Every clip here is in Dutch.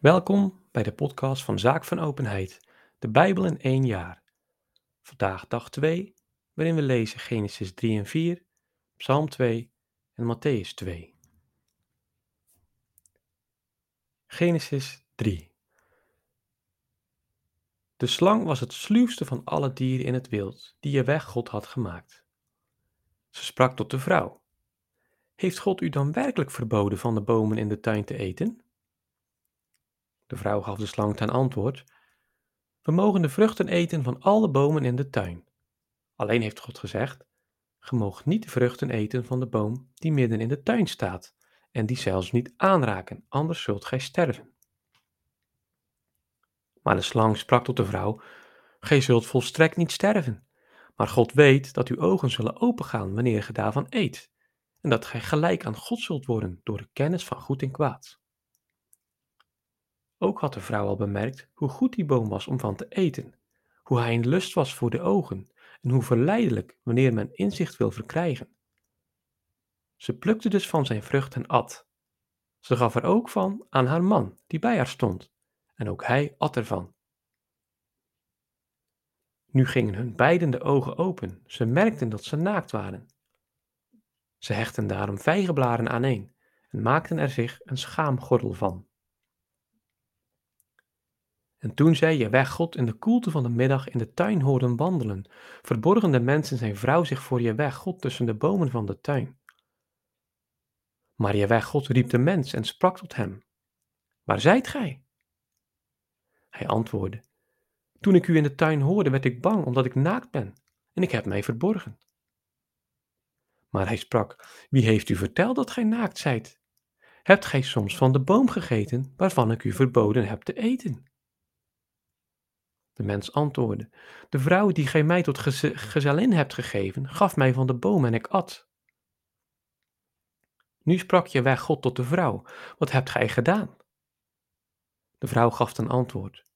Welkom bij de podcast van Zaak van Openheid, de Bijbel in één jaar. Vandaag dag 2, waarin we lezen Genesis 3 en 4, Psalm 2 en Matthäus 2. Genesis 3 De slang was het sluwste van alle dieren in het wild die je weg God had gemaakt. Ze sprak tot de vrouw. Heeft God u dan werkelijk verboden van de bomen in de tuin te eten? De vrouw gaf de slang ten antwoord: We mogen de vruchten eten van alle bomen in de tuin. Alleen heeft God gezegd: Ge moogt niet de vruchten eten van de boom die midden in de tuin staat, en die zelfs niet aanraken, anders zult gij sterven. Maar de slang sprak tot de vrouw: Gij zult volstrekt niet sterven, maar God weet dat uw ogen zullen opengaan wanneer ge daarvan eet, en dat gij gelijk aan God zult worden door de kennis van goed en kwaad. Ook had de vrouw al bemerkt hoe goed die boom was om van te eten, hoe hij een lust was voor de ogen en hoe verleidelijk wanneer men inzicht wil verkrijgen. Ze plukte dus van zijn vrucht en at. Ze gaf er ook van aan haar man, die bij haar stond, en ook hij at ervan. Nu gingen hun beiden de ogen open, ze merkten dat ze naakt waren. Ze hechten daarom vijgenblaren aaneen en maakten er zich een schaamgordel van. En toen zij je weg God in de koelte van de middag in de tuin hoorden wandelen, verborgen de mensen zijn vrouw zich voor je weg God tussen de bomen van de tuin. Maar je weg God riep de mens en sprak tot hem, Waar zijt gij? Hij antwoordde, Toen ik u in de tuin hoorde, werd ik bang, omdat ik naakt ben, en ik heb mij verborgen. Maar hij sprak, Wie heeft u verteld dat gij naakt zijt? Hebt gij soms van de boom gegeten, waarvan ik u verboden heb te eten? De mens antwoordde: De vrouw die gij mij tot gezellin hebt gegeven, gaf mij van de boom en ik at. Nu sprak je weg God tot de vrouw: Wat hebt gij gedaan? De vrouw gaf ten antwoord: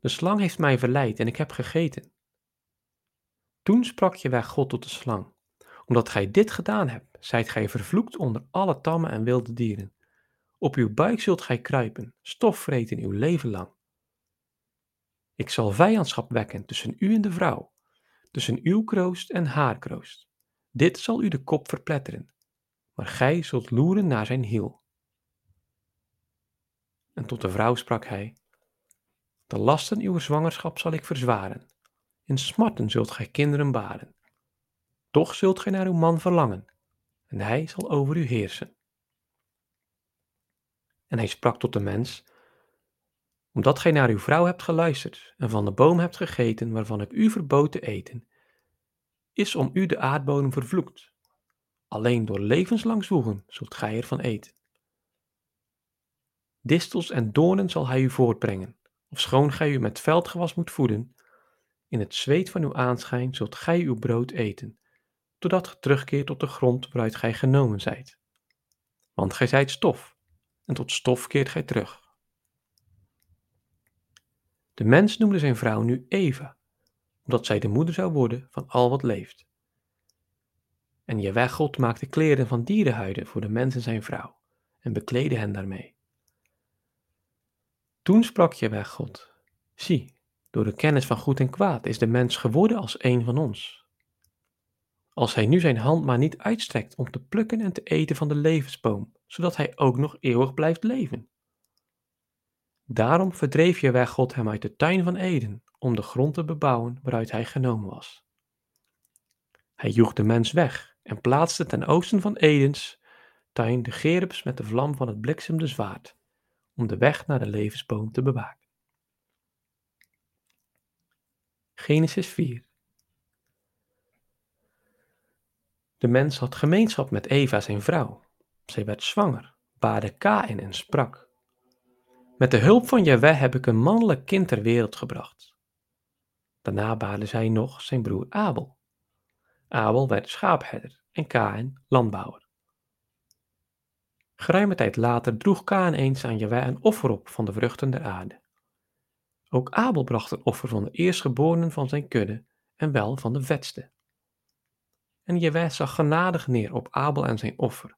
De slang heeft mij verleid en ik heb gegeten. Toen sprak je weg God tot de slang: Omdat gij dit gedaan hebt, zijt gij vervloekt onder alle tammen en wilde dieren. Op uw buik zult gij kruipen, stof vreten uw leven lang. Ik zal vijandschap wekken tussen u en de vrouw, tussen uw kroost en haar kroost. Dit zal u de kop verpletteren, maar gij zult loeren naar zijn hiel. En tot de vrouw sprak hij: De lasten uw zwangerschap zal ik verzwaren. In smarten zult gij kinderen baren. Toch zult gij naar uw man verlangen, en hij zal over u heersen. En hij sprak tot de mens: omdat gij naar uw vrouw hebt geluisterd en van de boom hebt gegeten waarvan ik u verbood te eten, is om u de aardbodem vervloekt. Alleen door levenslang zwoegen zult gij ervan eten. Distels en doornen zal hij u voortbrengen, ofschoon gij u met veldgewas moet voeden. In het zweet van uw aanschijn zult gij uw brood eten, totdat ge terugkeert tot de grond waaruit gij genomen zijt. Want gij zijt stof, en tot stof keert gij terug. De mens noemde zijn vrouw nu Eva, omdat zij de moeder zou worden van al wat leeft. En Jaweh God maakte kleren van dierenhuiden voor de mens en zijn vrouw en bekleedde hen daarmee. Toen sprak Jaweh God, zie, door de kennis van goed en kwaad is de mens geworden als een van ons. Als hij nu zijn hand maar niet uitstrekt om te plukken en te eten van de levensboom, zodat hij ook nog eeuwig blijft leven. Daarom verdreef weg God hem uit de tuin van Eden, om de grond te bebouwen waaruit hij genomen was. Hij joeg de mens weg en plaatste ten oosten van Edens tuin de gerubs met de vlam van het bliksemde zwaard, om de weg naar de levensboom te bewaken. Genesis 4 De mens had gemeenschap met Eva zijn vrouw. Zij werd zwanger, baarde Kain en sprak met de hulp van Jaweh heb ik een mannelijk kind ter wereld gebracht. Daarna baarde zij nog zijn broer Abel. Abel werd schaapherder en Kain landbouwer. Geruime tijd later droeg Kain eens aan Jaweh een offer op van de vruchten der aarde. Ook Abel bracht een offer van de eerstgeborenen van zijn kudde en wel van de vetste. En Jaweh zag genadig neer op Abel en zijn offer,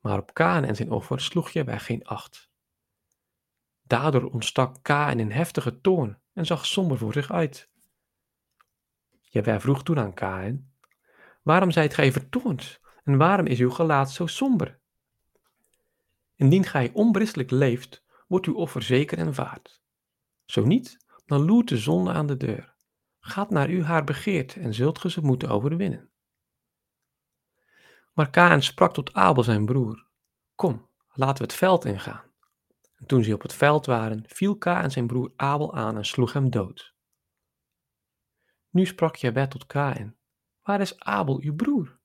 maar op Kaan en zijn offer sloeg Jaweh geen acht. Daardoor ontstak Kain in heftige toorn en zag somber voor zich uit. Jawel vroeg toen aan Kain, waarom zijt gij vertoornd en waarom is uw gelaat zo somber? Indien gij onberispelijk leeft, wordt uw offer zeker en vaart. Zo niet, dan loert de zonde aan de deur. Gaat naar u haar begeert en zult ge ze moeten overwinnen. Maar Kain sprak tot Abel zijn broer, kom, laten we het veld ingaan. En toen ze op het veld waren, viel Kain zijn broer Abel aan en sloeg hem dood. Nu sprak Jabet tot Kain, waar is Abel uw broer?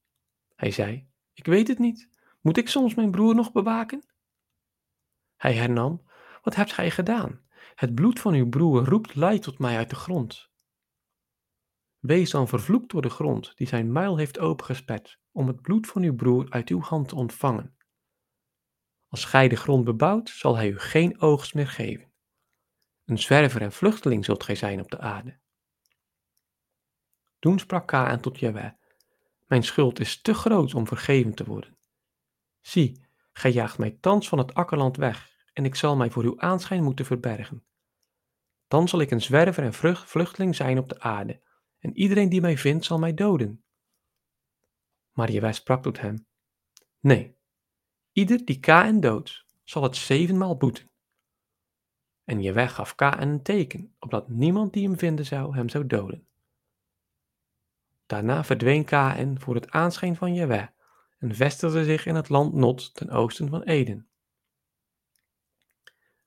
Hij zei, ik weet het niet, moet ik soms mijn broer nog bewaken? Hij hernam, wat hebt gij gedaan? Het bloed van uw broer roept luid tot mij uit de grond. Wees dan vervloekt door de grond, die zijn muil heeft opengesperd, om het bloed van uw broer uit uw hand te ontvangen. Als gij de grond bebouwt, zal hij u geen oogst meer geven. Een zwerver en vluchteling zult gij zijn op de aarde. Toen sprak Kaan tot Jaweh, mijn schuld is te groot om vergeven te worden. Zie, gij jaagt mij thans van het akkerland weg, en ik zal mij voor uw aanschijn moeten verbergen. Dan zal ik een zwerver en vluchteling zijn op de aarde, en iedereen die mij vindt zal mij doden. Maar Jawij sprak tot hem, nee, ieder die Kaan doodt, zal het zevenmaal boeten. En Jawij gaf Kaan een teken, opdat niemand die hem vinden zou, hem zou doden. Daarna verdween Kaan voor het aanschijn van Jawij en vestigde zich in het land Not ten oosten van Eden.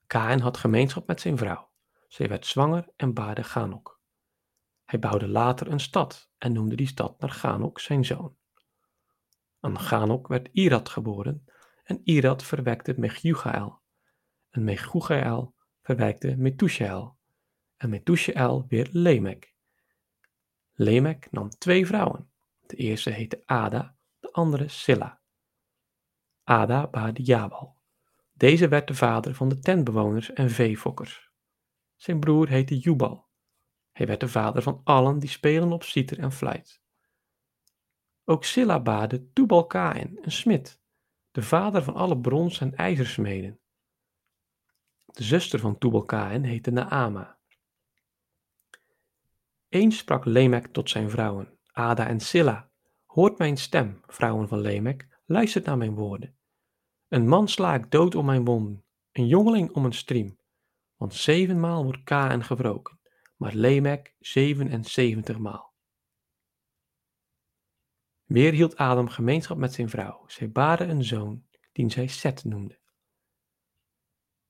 Kaan had gemeenschap met zijn vrouw. Zij werd zwanger en baarde Ganok. Hij bouwde later een stad en noemde die stad naar Ganok zijn zoon. Aan Ganok werd Irad geboren en Irad verwekte Mechugael. En Mechugael verwekte Methushael en Methushael weer Lemek. Lemek nam twee vrouwen. De eerste heette Ada, de andere Silla. Ada baarde Jabal. Deze werd de vader van de tentbewoners en veefokkers. Zijn broer heette Jubal. Hij werd de vader van allen die spelen op citer en fluit. Ook Silla baarde Tubal Kain, een smid, de vader van alle brons- en ijzersmeden. De zuster van Tubal Kain heette Naama. Eens sprak Lemek tot zijn vrouwen, Ada en Silla. Hoort mijn stem, vrouwen van Lemek, luistert naar mijn woorden. Een man sla ik dood om mijn wonden, een jongeling om een striem. Want zevenmaal wordt Kaan gewroken, maar Lemek zevenenzeventigmaal. Weer hield Adam gemeenschap met zijn vrouw. Zij baarde een zoon, die zij Seth noemde.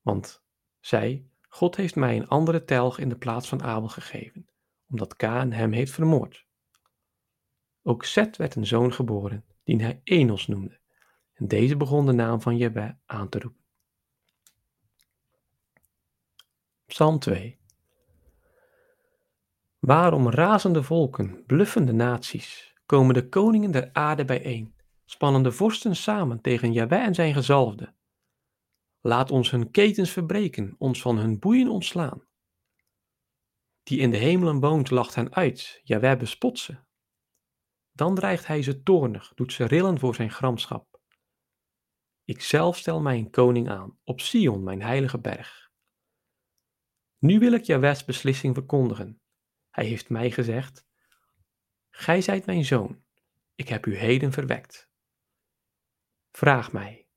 Want zij, God heeft mij een andere telg in de plaats van Abel gegeven, omdat Kaan hem heeft vermoord. Ook Seth werd een zoon geboren, die hij Enos noemde. En deze begon de naam van Jebeh aan te roepen. Psalm 2 Waarom razende volken, bluffende naties, komen de koningen der aarde bijeen, spannen de vorsten samen tegen Jahweh en zijn gezalfde. Laat ons hun ketens verbreken, ons van hun boeien ontslaan. Die in de hemelen woont, lacht hen uit, Jahweh bespot ze. Dan dreigt hij ze toornig, doet ze rillen voor zijn gramschap. Ik zelf stel mij een koning aan, op Sion, mijn heilige berg. Nu wil ik Jawes beslissing verkondigen. Hij heeft mij gezegd, Gij zijt mijn zoon, ik heb u heden verwekt. Vraag mij,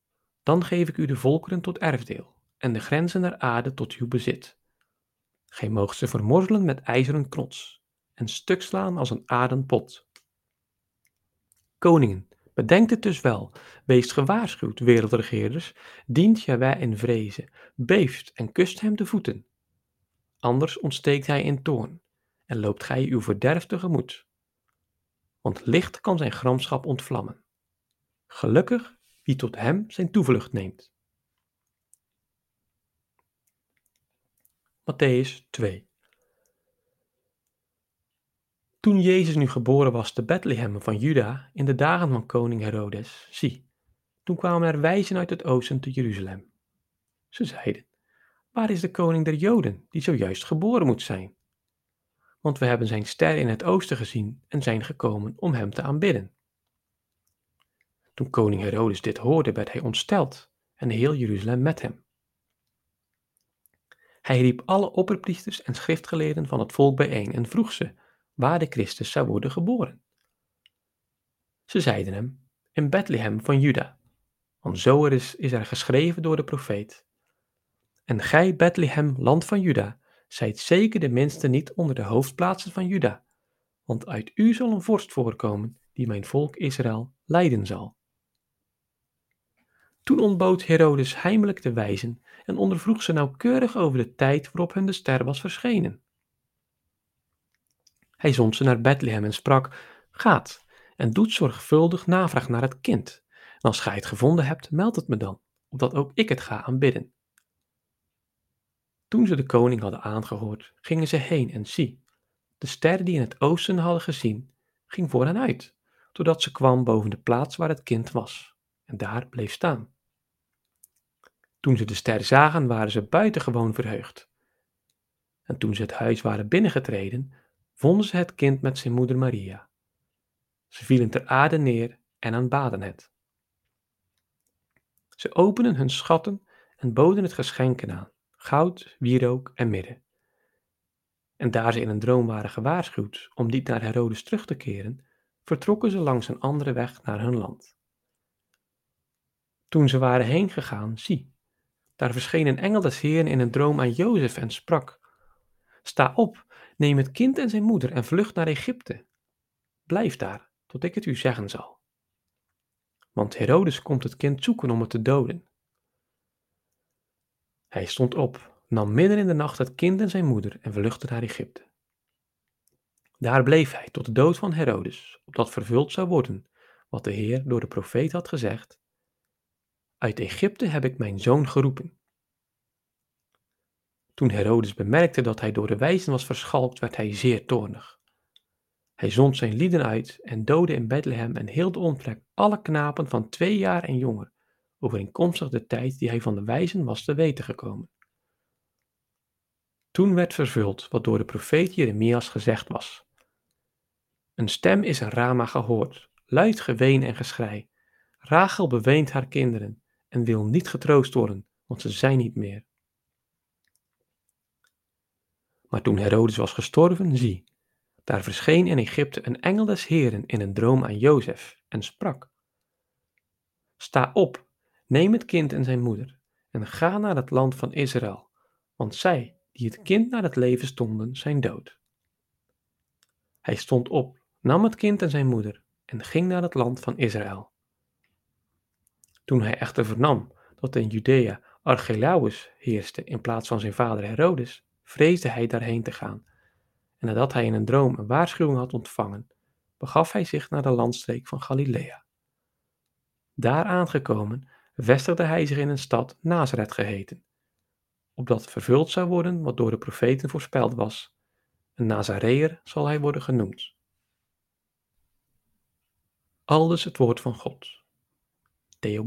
dan geef ik u de volkeren tot erfdeel en de grenzen der aarde tot uw bezit. Gij moogt ze vermorzelen met ijzeren knots en stuk slaan als een aardenpot. Koningen, bedenkt het dus wel, wees gewaarschuwd, wereldregeerders, dient Jawij in vrezen, beeft en kust hem de voeten. Anders ontsteekt hij in toorn en loopt gij uw verderf tegemoet. Want licht kan zijn gramschap ontvlammen. Gelukkig wie tot hem zijn toevlucht neemt. Matthäus 2 Toen Jezus nu geboren was te Bethlehem van Juda in de dagen van koning Herodes, zie, toen kwamen er wijzen uit het oosten te Jeruzalem. Ze zeiden, waar is de koning der Joden, die zojuist geboren moet zijn? Want we hebben zijn ster in het oosten gezien en zijn gekomen om hem te aanbidden. Toen koning Herodes dit hoorde, werd hij ontsteld en heel Jeruzalem met hem. Hij riep alle opperpriesters en schriftgeleerden van het volk bijeen en vroeg ze waar de Christus zou worden geboren. Ze zeiden hem, in Bethlehem van Juda, want zo is, is er geschreven door de profeet. En gij, Bethlehem, land van Juda, zijt zeker de minste niet onder de hoofdplaatsen van Juda, want uit u zal een vorst voorkomen die mijn volk Israël leiden zal. Toen ontbood Herodes heimelijk de wijzen en ondervroeg ze nauwkeurig over de tijd waarop hun de ster was verschenen. Hij zond ze naar Bethlehem en sprak: Gaat en doet zorgvuldig navraag naar het kind. En als gij het gevonden hebt, meld het me dan, opdat ook ik het ga aanbidden. Toen ze de koning hadden aangehoord, gingen ze heen en zie, de ster die in het oosten hadden gezien, ging voor hen uit, totdat ze kwam boven de plaats waar het kind was, en daar bleef staan. Toen ze de ster zagen, waren ze buitengewoon verheugd. En toen ze het huis waren binnengetreden, vonden ze het kind met zijn moeder Maria. Ze vielen ter aarde neer en aanbaden het. Ze openden hun schatten en boden het geschenken aan, goud, wierook en midden. En daar ze in een droom waren gewaarschuwd om niet naar Herodes terug te keren, vertrokken ze langs een andere weg naar hun land. Toen ze waren heen gegaan, zie, daar verscheen een engel des Heeren in een droom aan Jozef en sprak: Sta op, neem het kind en zijn moeder en vlucht naar Egypte. Blijf daar, tot ik het u zeggen zal. Want Herodes komt het kind zoeken om het te doden. Hij stond op, nam midden in de nacht het kind en zijn moeder en vluchtte naar Egypte. Daar bleef hij tot de dood van Herodes, opdat vervuld zou worden wat de Heer door de profeet had gezegd: Uit Egypte heb ik mijn zoon geroepen. Toen Herodes bemerkte dat hij door de wijzen was verschalkt, werd hij zeer toornig. Hij zond zijn lieden uit en doodde in Bethlehem en heel de omtrek alle knapen van twee jaar en jonger, overeenkomstig de tijd die hij van de wijzen was te weten gekomen. Toen werd vervuld wat door de profeet Jeremias gezegd was. Een stem is in Rama gehoord, luid geween en geschrei. Rachel beweent haar kinderen en wil niet getroost worden, want ze zijn niet meer. Maar toen Herodes was gestorven, zie, daar verscheen in Egypte een engel des Heren in een droom aan Jozef en sprak: Sta op, neem het kind en zijn moeder en ga naar het land van Israël, want zij die het kind naar het leven stonden, zijn dood. Hij stond op, nam het kind en zijn moeder en ging naar het land van Israël. Toen hij echter vernam dat in Judea Archelaus heerste in plaats van zijn vader Herodes, vreesde hij daarheen te gaan. En nadat hij in een droom een waarschuwing had ontvangen, begaf hij zich naar de landstreek van Galilea. Daar aangekomen, vestigde hij zich in een stad Nazareth geheten, opdat vervuld zou worden wat door de profeten voorspeld was. Een Nazareër zal hij worden genoemd. Aldus het woord van God. Deo